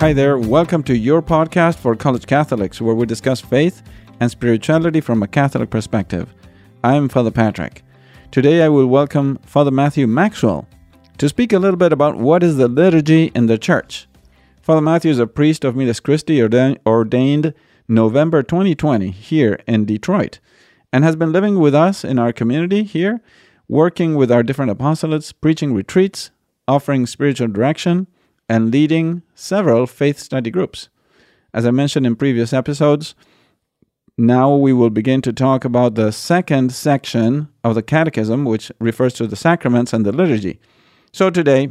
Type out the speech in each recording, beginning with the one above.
Hi there, welcome to your podcast for college Catholics, where we discuss faith and spirituality from a Catholic perspective. I'm Father Patrick. Today I will welcome Father Matthew Maxwell to speak a little bit about what is the liturgy in the church. Father Matthew is a priest of Miles Christi ordained November 2020 here in Detroit and has been living with us in our community here, working with our different apostolates, preaching retreats, offering spiritual direction, and leading several faith study groups. As I mentioned in previous episodes, now we will begin to talk about the second section of the Catechism, which refers to the sacraments and the liturgy. So today,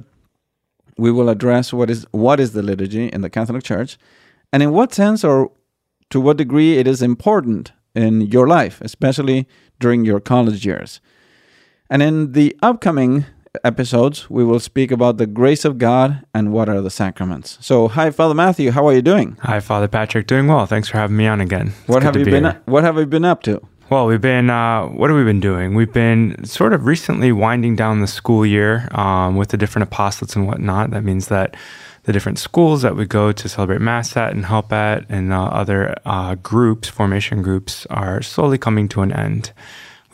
we will address what is what is the liturgy in the Catholic Church, and in what sense or to what degree it is important in your life, especially during your college years. And in the upcoming episodes, we will speak about the grace of God and what are the sacraments. So, hi, Father Matthew. How are you doing? Hi, Father Patrick. Doing well. Thanks for having me on again. It's what have you be been? Here. What have you been up to? Well, we've been. Uh, what have we been doing? We've been sort of recently winding down the school year um, with the different apostolates and whatnot. That means that the different schools that we go to celebrate Mass at and help at, and uh, other uh, groups, formation groups, are slowly coming to an end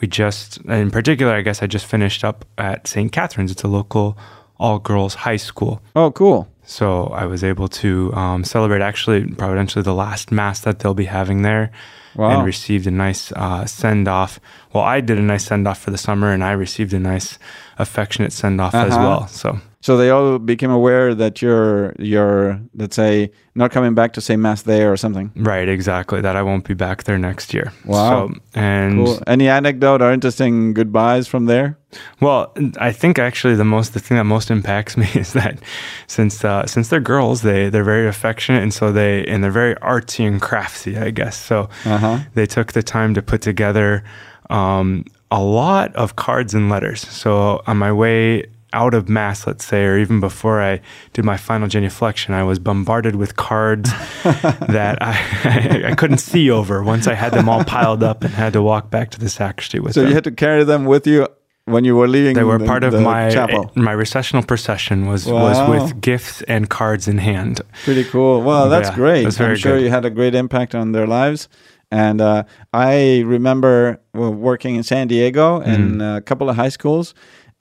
we just, in particular, I guess I just finished up at St. Catherine's. It's a local all girls high school. Oh, cool. So I was able to um, celebrate actually, providentially, the last mass that they'll be having there. Wow. And received a nice uh, send off. Well, I did a nice send off for the summer, and I received a nice affectionate send off uh-huh. as well. So so they all became aware that you're you're let's say not coming back to say mass there or something. Right, exactly. That I won't be back there next year. Wow. So, and cool. any anecdote or interesting goodbyes from there? Well, I think actually the most the thing that most impacts me is that since uh, since they're girls, they they're very affectionate and so they and they're very artsy and crafty, I guess. So uh-huh. they took the time to put together um, a lot of cards and letters. So on my way out of mass, let's say, or even before I did my final genuflection, I was bombarded with cards that I, I couldn't see over once I had them all piled up and had to walk back to the sacristy with so them. you had to carry them with you when you were leaving. They were the, part of my chapel. my recessional procession was wow. was with gifts and cards in hand. Pretty cool. Well, that's yeah, great. I'm sure good. you had a great impact on their lives. And uh, I remember working in San Diego mm. in a couple of high schools,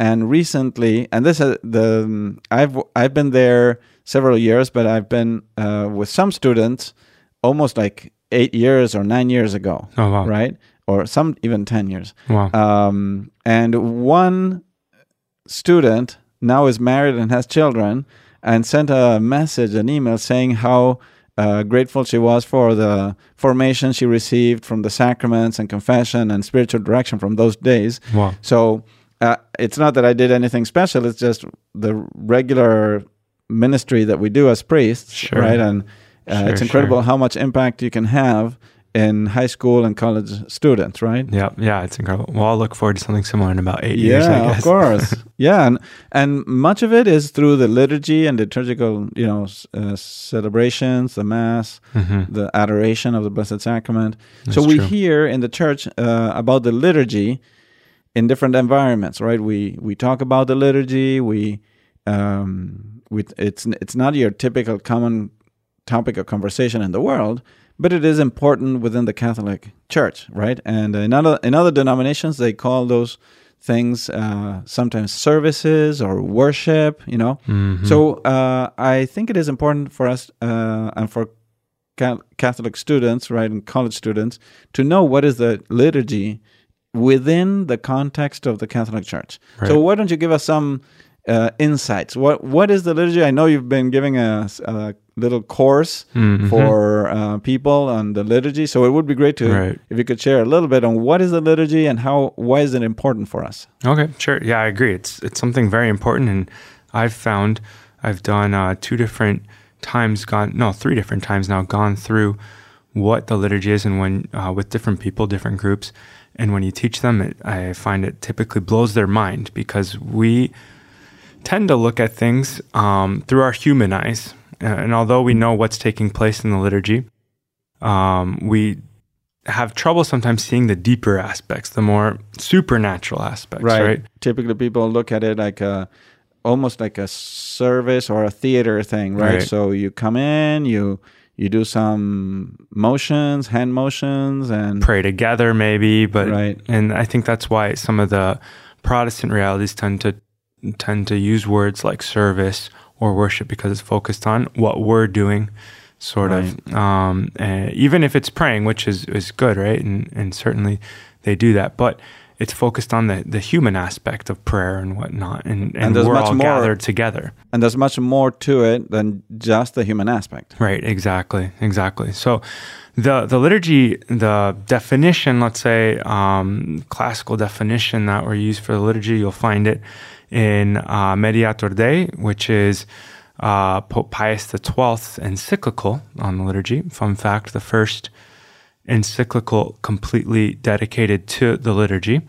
and recently, and this is the um, I've I've been there several years, but I've been uh, with some students almost like eight years or nine years ago. Oh wow! Right, or some even ten years. Wow. Um, and one student now is married and has children, and sent a message, an email saying how uh, grateful she was for the formation she received from the sacraments and confession and spiritual direction from those days. Wow. So uh, it's not that I did anything special. It's just the regular ministry that we do as priests, sure. right? And uh, sure, it's incredible sure. how much impact you can have in high school and college students, right? Yeah, yeah, it's incredible. Well, I'll look forward to something similar in about eight yeah, years. Yeah, of course. yeah, and and much of it is through the liturgy and liturgical, you know, uh, celebrations, the mass, mm-hmm. the adoration of the Blessed Sacrament. That's so we true. hear in the church uh, about the liturgy in different environments, right? We we talk about the liturgy. We um, we it's it's not your typical common topic of conversation in the world, but it is important within the Catholic Church, right? And in other in other denominations, they call those things uh, sometimes services or worship, you know. Mm-hmm. So uh, I think it is important for us uh, and for Catholic students, right, and college students, to know what is the liturgy within the context of the Catholic Church. Right. So why don't you give us some uh, insights? What what is the liturgy? I know you've been giving a, a little course mm-hmm. for uh, people on the liturgy, so it would be great to right. if you could share a little bit on what is the liturgy and how why is it important for us. Okay, sure. Yeah, I agree. It's it's something very important, and I've found I've done uh, two different times gone no three different times now gone through what the liturgy is and when uh, with different people different groups and when you teach them, it, I find it typically blows their mind because we tend to look at things um, through our human eyes. And although we know what's taking place in the liturgy, um, we have trouble sometimes seeing the deeper aspects, the more supernatural aspects, right? right? Typically, people look at it like a, almost like a service or a theater thing, right? Right. So you come in, you you do some motions, hand motions, and pray together maybe but Right. and i think that's why some of the protestant realities tend to tend to use words like service or worship because it's focused on what we're doing sort of. Um and even if it's praying which is is good right? And and certainly they do that. But it's focused on the the human aspect of prayer and whatnot and and, there's we're much all more- gathered together and there's much more to it than just the human aspect. Right, exactly, exactly. So, the the liturgy, the definition, let's say, um, classical definition that were used for the liturgy, you'll find it in uh, Mediator Dei, which is uh, Pope Pius XII's encyclical on the liturgy. Fun fact: the first encyclical completely dedicated to the liturgy,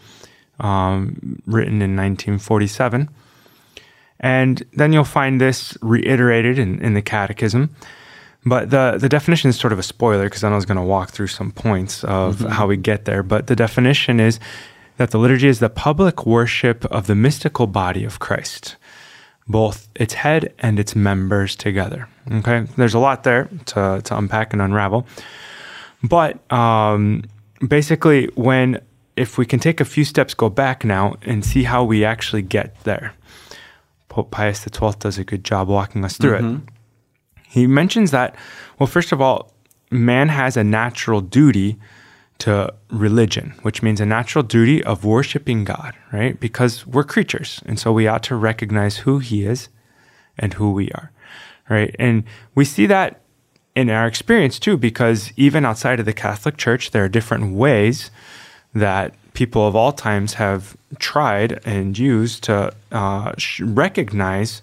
um, written in 1947. And then you'll find this reiterated in, in the Catechism. But the, the definition is sort of a spoiler because then I was going to walk through some points of how we get there. But the definition is that the liturgy is the public worship of the mystical body of Christ, both its head and its members together. Okay, there's a lot there to, to unpack and unravel. But um, basically, when if we can take a few steps, go back now and see how we actually get there. Pope Pius XII does a good job walking us through it. He mentions that, well, first of all, man has a natural duty to religion, which means a natural duty of worshiping God, right? Because we're creatures. And so we ought to recognize who he is and who we are, right? And we see that in our experience too, because even outside of the Catholic Church, there are different ways that people of all times have tried and used to uh, recognize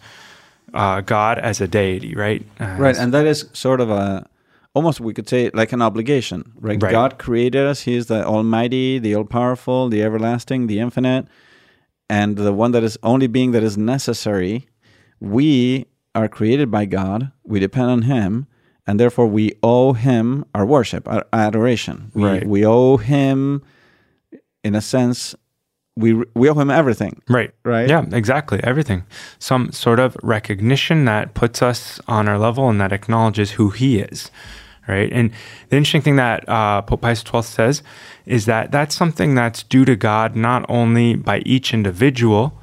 uh, God as a deity, right? As- Right, and that is sort of a almost we could say like an obligation, right? Right. God created us; He is the Almighty, the All-Powerful, the Everlasting, the Infinite, and the one that is only being that is necessary. We are created by God. We depend on Him, and therefore we owe Him our worship, our adoration. We, Right. we owe Him, in a sense, we we owe Him everything. Right. Right. Yeah, exactly. Everything. Some sort of recognition that puts us on our level and that acknowledges who he is. Right. And the interesting thing that uh, Pope Pius XII says is that that's something that's due to God not only by each individual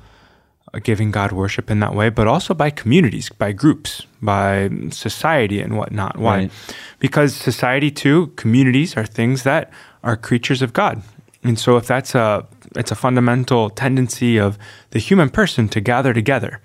giving God worship in that way, but also by communities, by groups, by society and whatnot. Why? Right. Because society too, communities are things that are creatures of God. And so if that's a it's a fundamental tendency of the human person to gather together.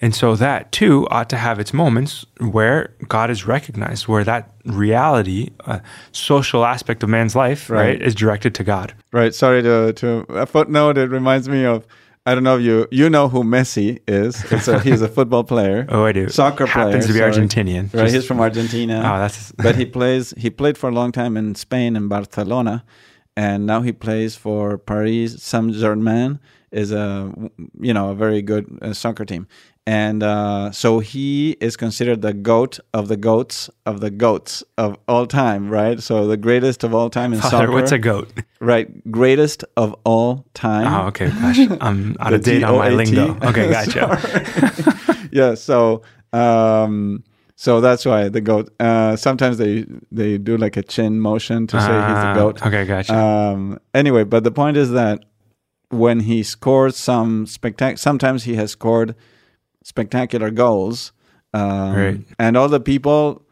And so that too ought to have its moments where God is recognized, where that reality, uh, social aspect of man's life, right. Right. is directed to God. Right. Sorry to to a footnote. It reminds me of I don't know if you you know who Messi is. It's a, he's a football player. Oh, I do. Soccer player. Happens to be sorry. Argentinian. Right. Just- he's from Argentina. Oh, that's but he plays. He played for a long time in Spain in Barcelona, and now he plays for Paris Saint Germain. Is a you know a very good uh, soccer team, and uh, so he is considered the goat of the goats of the goats of all time. Right. So the greatest of all time in Father, soccer. what's a goat? Right, greatest of all time. Oh, okay. Gosh, I'm out of date on my lingo. Okay, gotcha. Yeah, so um, so that's why the goat. Uh, sometimes they they do like a chin motion to say he's the Ah, goat. Okay, gotcha. Um, anyway, but the point is that when he scores some spectac, sometimes he has scored spectacular goals, um, Right. and all the people,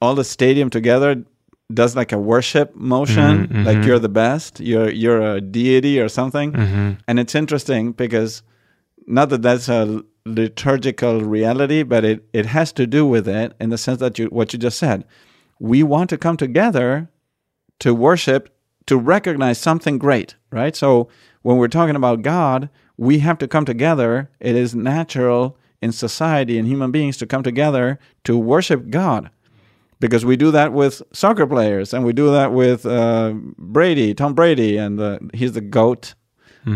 all the stadium together does like a worship motion, Mhm, like mhm. you're the best, you're you're a deity or something. hmm And it's interesting because not that that's a liturgical reality, but it, it has to do with it in the sense that you what you just said. We want to come together to worship, to recognize something great, right? So when we're talking about God, we have to come together. It is natural in society and human beings to come together to worship God because we do that with soccer players and we do that with uh, Brady, Tom Brady, and the, he's the goat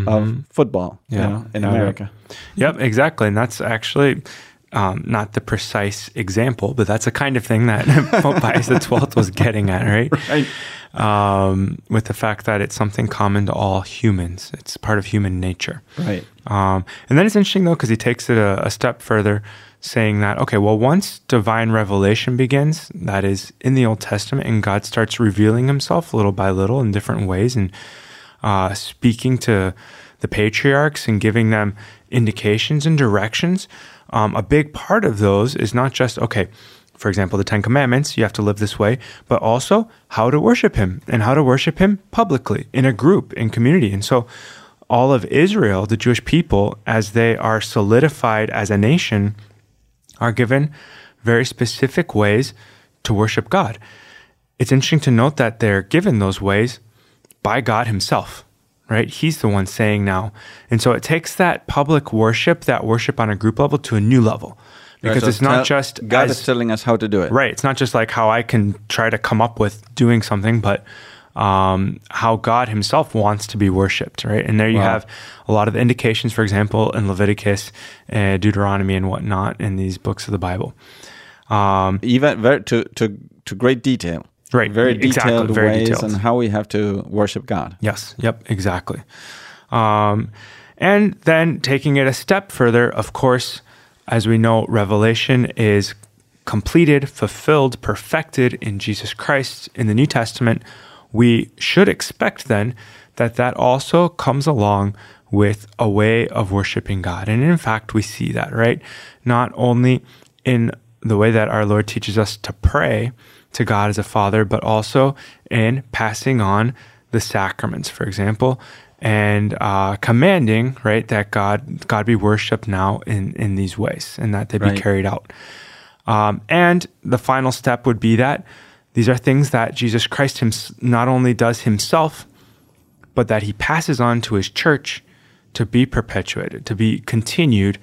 of football you know, in Yeah, yeah. America. Yep, exactly. And that's actually um, not the precise example, but that's the kind of thing that Pope Pius XII was getting at, right? Right. um, with the fact that it's something common to all humans. It's part of human nature. Right. Um, and then it's interesting though because he takes it a, a step further, saying that okay, well, once divine revelation begins, that is in the Old Testament, and God starts revealing Himself little by little in different ways, and uh, speaking to the patriarchs and giving them indications and directions. Um, a big part of those is not just okay for example, the Ten Commandments, you have to live this way, but also how to worship Him and how to worship Him publicly in a group, in community. And so, all of Israel, the Jewish people, as they are solidified as a nation, are given very specific ways to worship God. It's interesting to note that they're given those ways by God Himself, right? He's the one saying now. And so it takes that public worship, that worship on a group level, to a new level because right, so it's not tell, just God as, is telling us how to do it. Right. It's not just like how I can try to come up with doing something, but um, how God Himself wants to be worshipped. Right. And there you wow. have a lot of indications, for example, in Leviticus, uh, Deuteronomy, and whatnot in these books of the Bible. Um, Even very, to to to great detail. Right. Very detailed exactly, very ways detailed. and how we have to worship God. Yes. Yep. Exactly. Um, and then taking it a step further, of course as we know, revelation is completed, fulfilled, perfected in Jesus Christ in the New Testament. We should expect then that that also comes along with a way of worshiping God. And in fact, we see that, right? Not only in the way that our Lord teaches us to pray to God as a Father, but also in passing on the sacraments, for example, and uh, commanding right that God God be worshipped now in in these ways and that they be right. carried out. Um, and the final step would be that these are things that Jesus Christ hims- not only does himself, but that he passes on to his church to be perpetuated, to be continued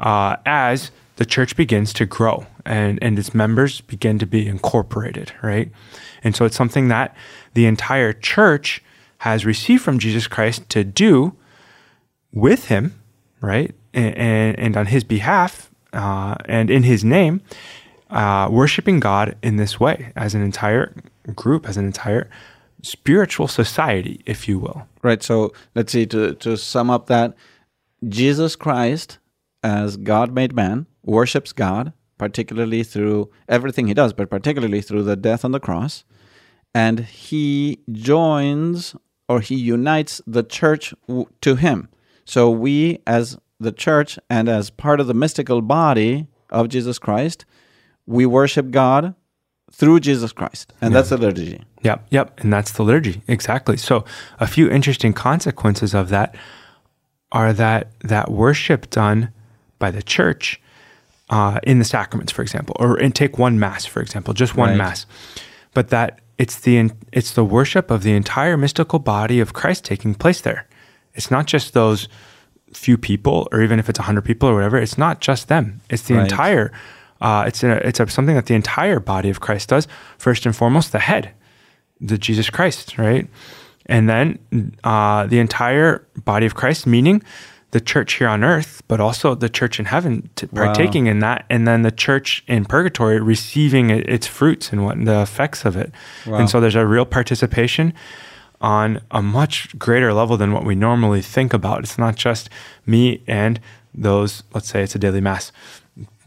uh, as the church begins to grow and, and its members begin to be incorporated, right? And so it's something that the entire church has received from Jesus Christ to do with him, right? And, and, on his behalf uh, and in his name, uh, worshiping God in this way as an entire group, as an entire spiritual society, if you will. Right. So let's see, to, to sum up that, Jesus Christ, as God made man, worships God, particularly through everything he does, but particularly through the death on the cross. And he joins or he unites the church w- to him. So we, as the church and as part of the mystical body of Jesus Christ, we worship God through Jesus Christ. And yeah. that's the liturgy. Yep, yep. And that's the liturgy. Exactly. So a few interesting consequences of that are that that worship done by the church uh, in the sacraments, for example, or and take one mass, for example, just one right. mass, but that it's the it's the worship of the entire mystical body of Christ taking place there. It's not just those few people, or even if it's hundred people or whatever. It's not just them. It's the right. entire. Uh, it's a, it's a, something that the entire body of Christ does. First and foremost, the head, the Jesus Christ, right, and then uh, the entire body of Christ, meaning the church here on earth, but also the church in heaven partaking wow. in that, and then the church in purgatory receiving its fruits and what the effects of it. Wow. And so there's a real participation on a much greater level than what we normally think about. It's not just me and those, let's say it's a daily mass,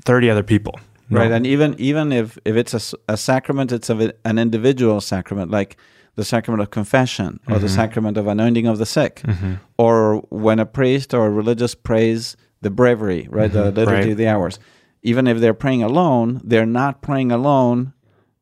30 other people. No. Right. And even even if, if it's a, a sacrament, it's a, an individual sacrament. Like the sacrament of confession or mm-hmm. the sacrament of anointing of the sick, mm-hmm. or when a priest or a religious prays the breviary, right, mm-hmm. the liturgy right. of the hours. Even if they're praying alone, they're not praying alone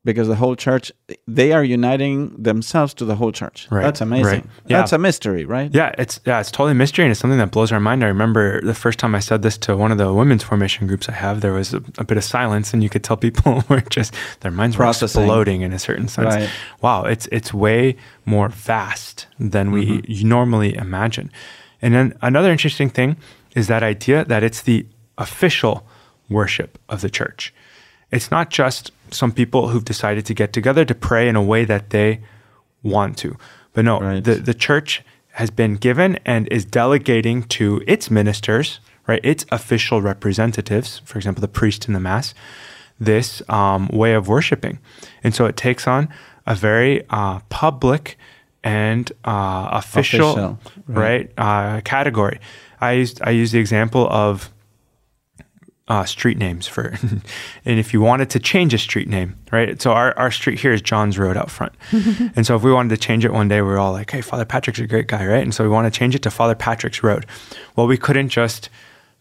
because the whole church they are uniting themselves to the whole church. Right. That's amazing. Right. Yeah. That's a mystery, right? Yeah, it's yeah, it's totally a mystery and it's something that blows our mind. I remember the first time I said this to one of the women's formation groups I have, there was a, a bit of silence and you could tell people were just their minds were exploding in a certain sense. Right. Wow, it's it's way more vast than we mm-hmm. normally imagine. And then another interesting thing is that idea that it's the official worship of the church. It's not just some people who've decided to get together to pray in a way that they want to. But no, right. the, the church has been given and is delegating to its ministers, right, its official representatives, for example, the priest in the Mass, this um, way of worshiping. And so it takes on a very uh, public and uh, official, official, right, right uh, category. I used I use the example of uh, street names for, and if you wanted to change a street name, right? So our, our street here is John's Road out front. and so if we wanted to change it one day, we are all like, hey, Father Patrick's a great guy, right? And so we want to change it to Father Patrick's Road. Well, we couldn't just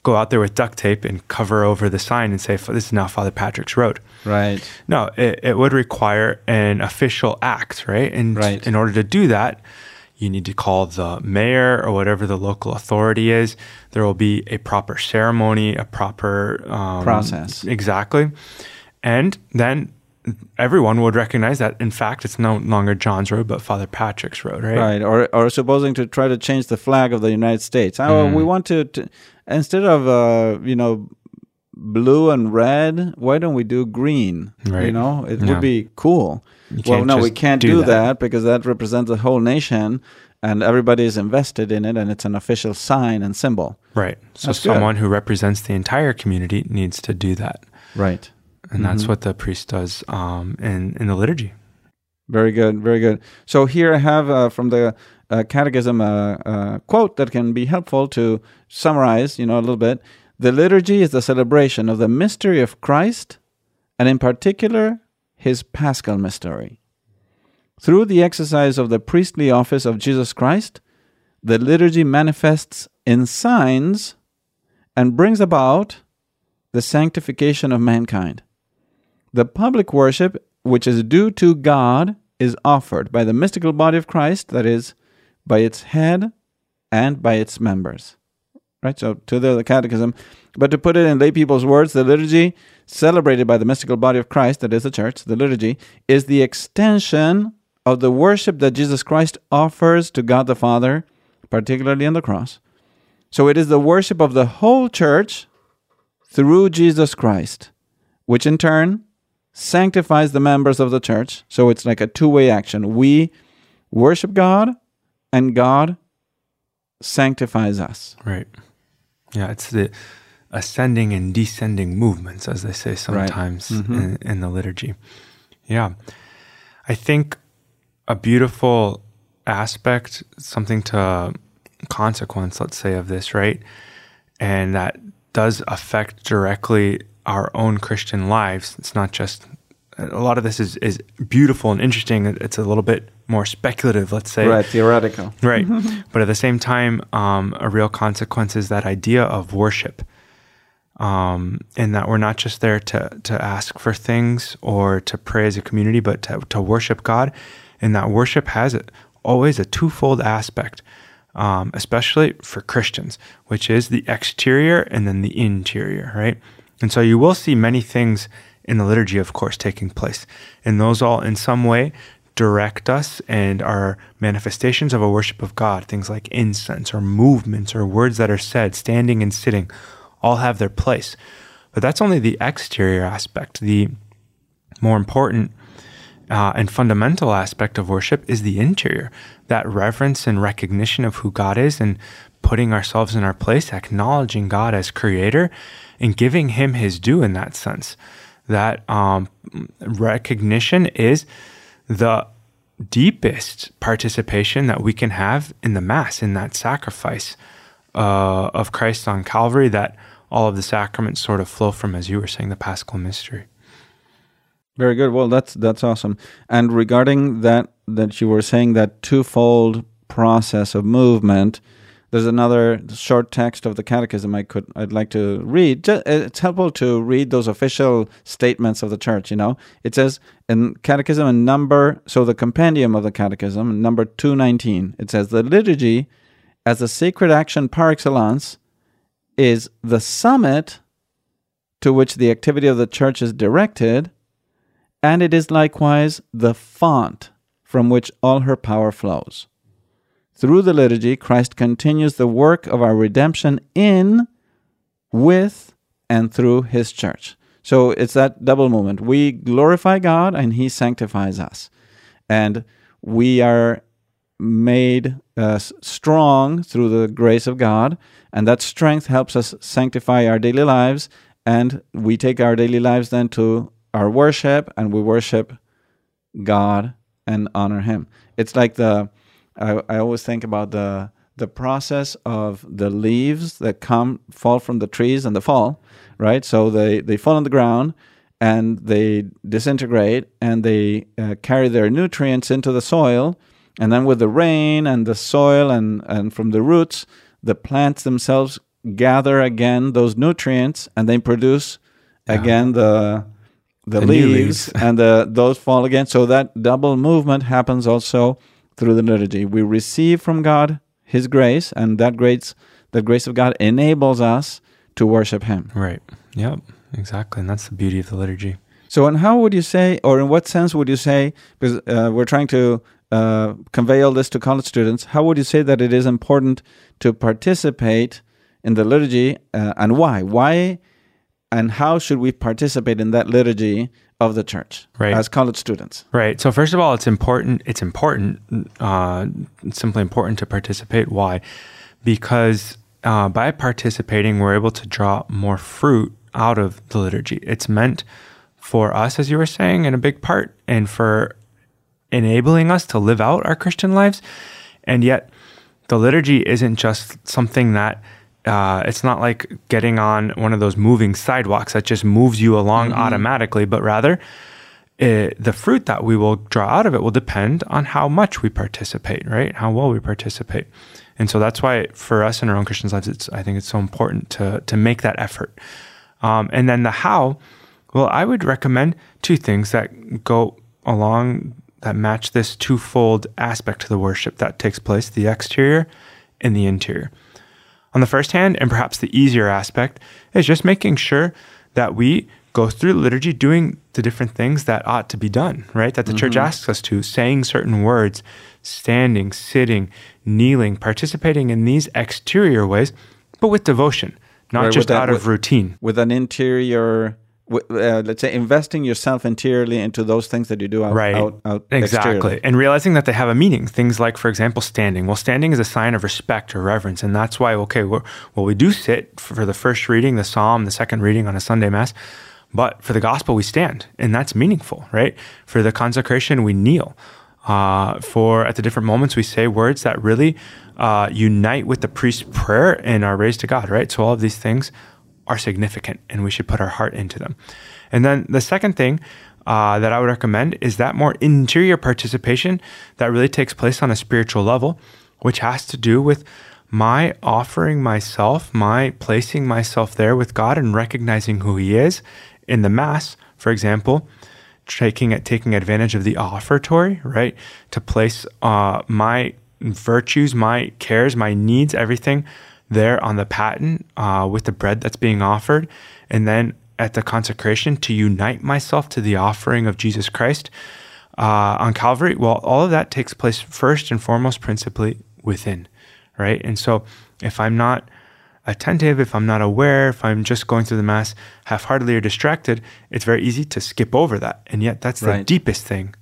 go out there with duct tape and cover over the sign and say, this is now Father Patrick's Road. Right. No, it, it would require an official act, right? And right. in order to do that, you need to call the mayor or whatever the local authority is. There will be a proper ceremony, a proper um, process. Exactly. And then everyone would recognize that in fact it's no longer John's road but Father Patrick's road, right? Right. Or or supposing to try to change the flag of the United States. Oh, mm. we want to, to instead of uh, you know blue and red, why don't we do green? Right. You know, it would be cool. Well, no, we can't do, do that. that. because that represents the whole nation and everybody is invested in it and it's an official sign and symbol. Right. So that's someone good. who represents the entire community needs to do that. Right. And mm-hmm. that's what the priest does um, in, in the liturgy. Very good. Very good. So here I have uh, from the uh, Catechism a uh, uh, quote that can be helpful to summarize, you know, a little bit. The liturgy is the celebration of the mystery of Christ, and in particular, his paschal mystery. Through the exercise of the priestly office of Jesus Christ, the liturgy manifests in signs and brings about the sanctification of mankind. The public worship which is due to God is offered by the mystical body of Christ, that is, by its head and by its members. Right? So, to the catechism. But to put it in lay people's words, the liturgy celebrated by the mystical body of Christ, that is the church, the liturgy, is the extension of the worship that Jesus Christ offers to God the Father, particularly on the cross. So it is the worship of the whole church through Jesus Christ, which in turn sanctifies the members of the church. So it's like a two way action. We worship God, and God sanctifies us. Right. Yeah, it's the ascending and descending movements, as they say sometimes right. mm-hmm. in, in the liturgy. Yeah. I think a beautiful aspect, something to consequence, let's say, of this, right? And that does affect directly our own Christian lives. It's not just a lot of this is, is beautiful and interesting. It's a little bit more speculative, let's say. Right, theoretical. Right. but at the same time, um, a real consequence is that idea of worship. Um, in that we're not just there to, to ask for things or to pray as a community, but to, to worship God and that worship has always a twofold aspect, um, especially for Christians, which is the exterior and then the interior, right? And so you will see many things in the liturgy, of course, taking place. And those all, in some way, direct us and are manifestations of a worship of God. Things like incense or movements or words that are said, standing and sitting, all have their place. But that's only the exterior aspect. The more important uh, and fundamental aspect of worship is the interior, that reverence and recognition of who God is and putting ourselves in our place, acknowledging God as creator and giving him his due in that sense. That um, recognition is the deepest participation that we can have in the Mass, in that sacrifice uh, of Christ on Calvary, that all of the sacraments sort of flow from, as you were saying, the Paschal mystery. Very good. Well, that's that's awesome. And regarding that that you were saying that twofold process of movement, there's another short text of the Catechism I could I'd like to read. Uh, it's helpful to read those official statements of the Church. You know, it says in Catechism in number so the compendium of the Catechism number two nineteen. It says the liturgy, as a sacred action par excellence, is the summit to which the activity of the Church is directed and it is likewise the font from which all her power flows. Through the liturgy, Christ continues the work of our redemption in, with, and through his church. So it's that double movement. We glorify God and he sanctifies us. And we are made uh, strong through the grace of God. And that strength helps us sanctify our daily lives. And we take our daily lives then to our worship and we worship God and honor Him. It's like the I, I always think about the the process of the leaves that come fall from the trees in the fall, right? So they they fall on the ground and they disintegrate and they uh, carry their nutrients into the soil, and then with the rain and the soil and and from the roots, the plants themselves gather again those nutrients and they produce yeah. again the the, the leaves, leaves. and the, those fall again. So that double movement happens also through the liturgy. We receive from God His grace, and that grace, the grace of God, enables us to worship Him. Right. Yep. Exactly, and that's the beauty of the liturgy. So, and how would you say, or in what sense would you say, because uh, we're trying to uh, convey all this to college students, how would you say that it is important to participate in the liturgy, uh, and why? Why? And how should we participate in that liturgy of the church right. as college students. Right. So first of all, it's important. It's important. Uh, it's simply important to participate. Why? Because uh, by participating, we're able to draw more fruit out of the liturgy. It's meant for us, as you were saying, in a big part, and for enabling us to live out our Christian lives. And yet, the liturgy isn't just something that uh, it's not like getting on one of those moving sidewalks that just moves you along mm-hmm. automatically, but rather it, the fruit that we will draw out of it will depend on how much we participate, right? How well we participate. And so that's why for us in our own Christian lives, it's, I think it's so important to, to make that effort. Um, and then the how, well, I would recommend two things that go along that match this twofold aspect to the worship that takes place the exterior and the interior. On the first hand, and perhaps the easier aspect, is just making sure that we go through liturgy doing the different things that ought to be done, right? That the mm-hmm. church asks us to, saying certain words, standing, sitting, kneeling, participating in these exterior ways, but with devotion, not right, just that, out of with, routine. With an interior uh, let's say investing yourself interiorly into those things that you do out, right. out, out exactly. exteriorly. and realizing that they have a meaning. Things like for example standing. Well standing is a sign of respect or reverence. And that's why okay well we do sit for the first reading the psalm the second reading on a sunday mass. But for the gospel we stand. And that's meaningful right? For the consecration we kneel. Uh, for at the different moments we say words that really uh, unite with the priest's prayer and are raised to god right? So all of these things are significant and we should put our heart into them. And then the second thing uh, that I would recommend is that more interior participation that really takes place on a spiritual level, which has to do with my offering myself, my placing myself there with God and recognizing who He is in the Mass, for example, taking taking advantage of the offertory, right? To place uh, my virtues, my cares, my needs, everything there on the paten uh, with the bread that's being offered, and then at the consecration to unite myself to the offering of Jesus Christ uh, on Calvary. Well, all of that takes place first and foremost, principally within, right? And so if I'm not attentive, if I'm not aware, if I'm just going through the Mass half heartedly or distracted, it's very easy to skip over that. And yet, that's the right. deepest thing,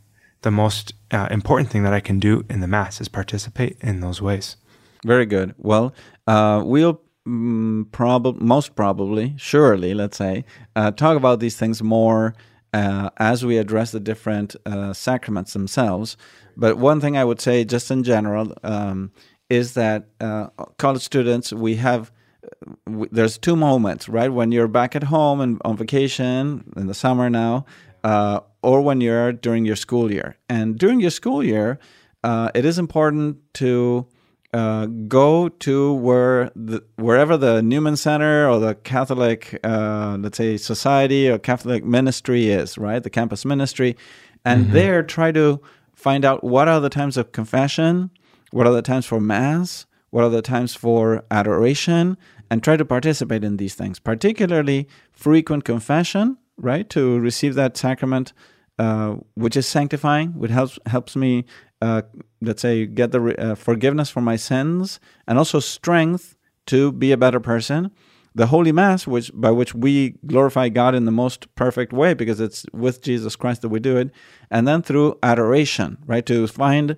the most uh, important thing that I can do in the Mass is participate in those ways. Very good. Well, uh, we'll mm, probably, most probably, surely, let's say, uh, talk about these things more uh, as we address the different uh, sacraments themselves. But one thing I would say, just in general, um, is that uh, college students, we have uh, there's two moments, right? When you're back at home and on vacation in the summer now, uh, or when you're during your school year. And during your school year, uh, it is important to uh, go to where the, wherever the Newman Center or the Catholic, uh, let's say, society or Catholic ministry is, right? The campus ministry, and mm-hmm. there try to find out what are the times of confession, what are the times for mass, what are the times for adoration, and try to participate in these things. Particularly frequent confession, right, to receive that sacrament. Uh, which is sanctifying, which helps helps me uh, let's say, get the uh, forgiveness for my sins and also strength to be a better person. The Holy Mass, which by which we glorify God in the most perfect way, because it's with Jesus Christ that we do it, and then through adoration, right? To find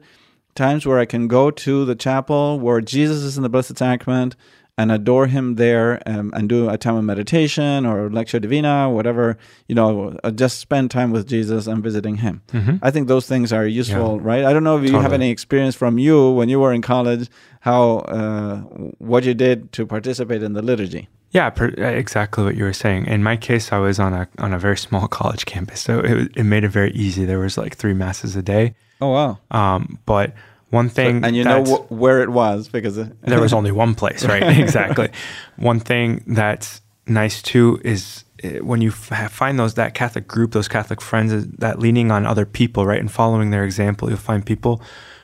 times where I can go to the chapel where Jesus is in the Blessed Sacrament, and adore Him there um, and do a time of meditation or lectio divina, whatever, you know, uh, just spend time with Jesus and visiting Him. Mm-hmm. I think those things are useful, yeah. right? I don't know if you totally. have any experience from you when you were in college, how, uh, what you did to participate in the liturgy. Yeah, per, uh, exactly what you were saying. In my case, I was on a on a very small college campus, so it, it made it very easy. There was like three masses a day. Oh wow! Um, but one thing, and you know wh- where it was because there was only one place, right? exactly. One thing that's nice too is eh, when you f- find those that Catholic group, those Catholic friends, that leaning on other people, right, and following their example, you'll find people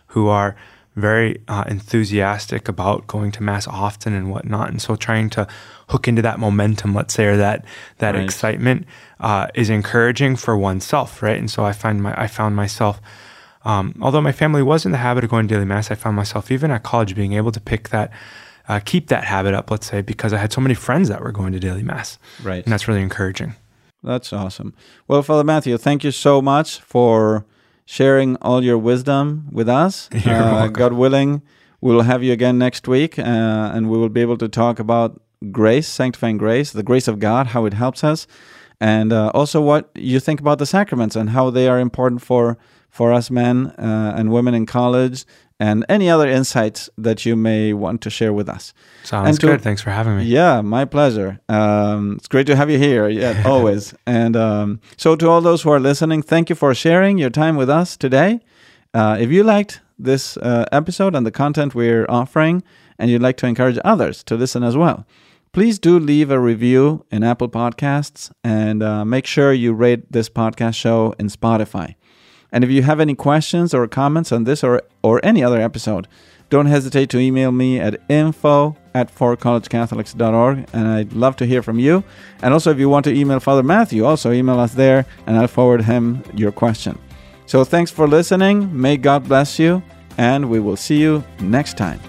who are very uh, enthusiastic about going to mass often and whatnot, and so trying to hook into that momentum, let's say, or that that right. excitement uh, is encouraging for oneself, right? And so I find my I found myself um, although my family was in the habit of going to daily mass, I found myself even at college being able to pick that, uh, keep that habit up, let's say, because I had so many friends that were going to daily mass. Right. And that's really encouraging. That's awesome. Well, Father Matthew, thank you so much for sharing all your wisdom with us. Uh, God willing, we'll have you again next week, uh, and we will be able to talk about grace, sanctifying grace, the grace of God, how it helps us, and uh, also what you think about the sacraments and how they are important for for us men uh, and women in college and any other insights that you may want to share with us. Sounds to, good. Thanks for having me. Yeah, my pleasure. Um, it's great to have you here. Yeah, always. And um, so, to all those who are listening, thank you for sharing your time with us today. Uh, if you liked this uh, episode and the content we're offering, and you'd like to encourage others to listen as well, please do leave a review in Apple Podcasts and uh, make sure you rate this podcast show in Spotify. And if you have any questions or comments on this or, or any other episode, don't hesitate to email me at info at forcollegecatholics.org and I'd love to hear from you. And also, if you want to email Father Matthew, also email us there and I'll forward him your question. So, thanks for listening. May God bless you, and we will see you next time.